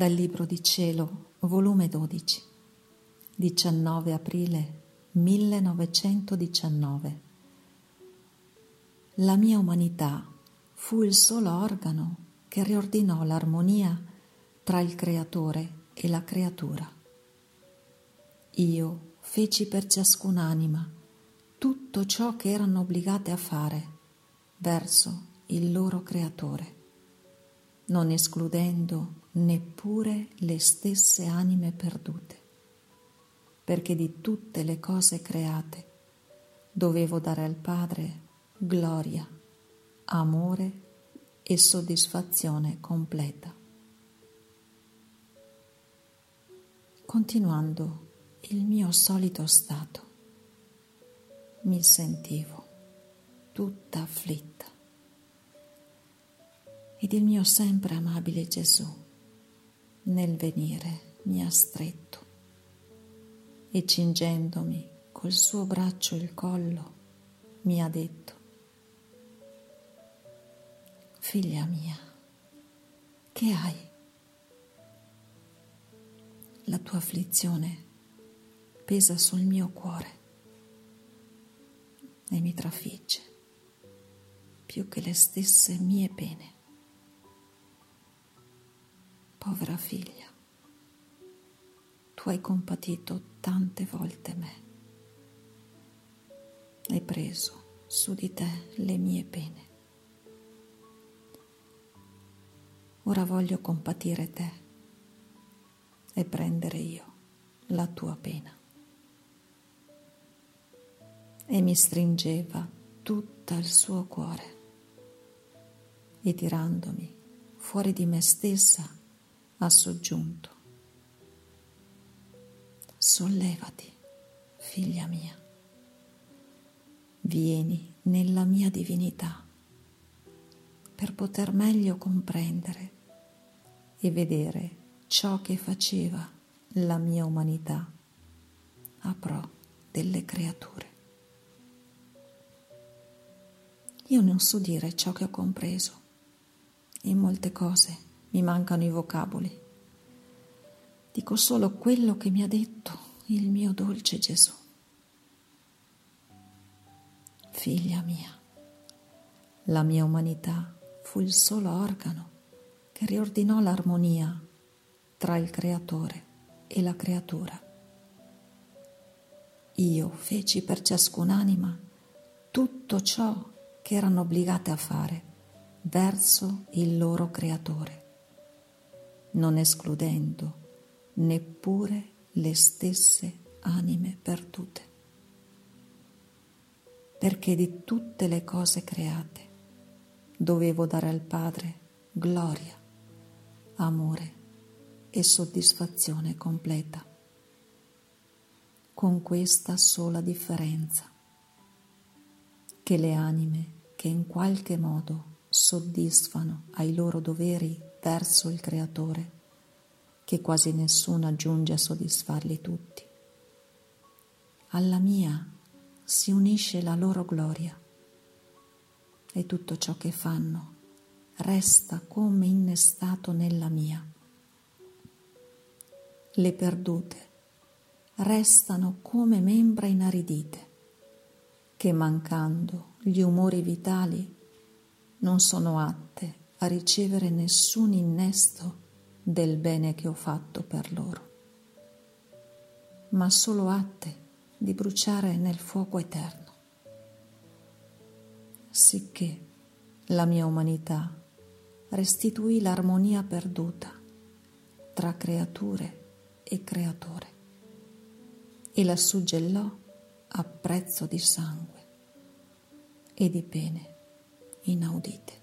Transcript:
Dal Libro di Cielo, volume 12, 19 aprile 1919. La mia umanità fu il solo organo che riordinò l'armonia tra il creatore e la creatura. Io feci per ciascun'anima tutto ciò che erano obbligate a fare verso il loro creatore, non escludendo neppure le stesse anime perdute, perché di tutte le cose create dovevo dare al Padre gloria, amore e soddisfazione completa. Continuando il mio solito stato, mi sentivo tutta afflitta ed il mio sempre amabile Gesù nel venire mi ha stretto e cingendomi col suo braccio il collo mi ha detto, figlia mia, che hai? La tua afflizione pesa sul mio cuore e mi trafigge più che le stesse mie pene povera figlia, tu hai compatito tante volte me, hai preso su di te le mie pene. Ora voglio compatire te e prendere io la tua pena. E mi stringeva tutto il suo cuore e tirandomi fuori di me stessa ha soggiunto. Sollevati, figlia mia, vieni nella mia divinità per poter meglio comprendere e vedere ciò che faceva la mia umanità a pro delle creature. Io non so dire ciò che ho compreso in molte cose mi mancano i vocaboli. Dico solo quello che mi ha detto il mio dolce Gesù. Figlia mia, la mia umanità fu il solo organo che riordinò l'armonia tra il creatore e la creatura. Io feci per ciascun'anima tutto ciò che erano obbligate a fare verso il loro creatore non escludendo neppure le stesse anime perdute. Perché di tutte le cose create dovevo dare al Padre gloria, amore e soddisfazione completa. Con questa sola differenza, che le anime che in qualche modo soddisfano ai loro doveri verso il Creatore, che quasi nessuno giunge a soddisfarli tutti. Alla mia si unisce la loro gloria e tutto ciò che fanno resta come innestato nella mia. Le perdute restano come membra inaridite, che mancando gli umori vitali non sono atte a ricevere nessun innesto del bene che ho fatto per loro, ma solo atte di bruciare nel fuoco eterno, sicché la mia umanità restituì l'armonia perduta tra creature e creatore e la suggellò a prezzo di sangue e di pene inaudite.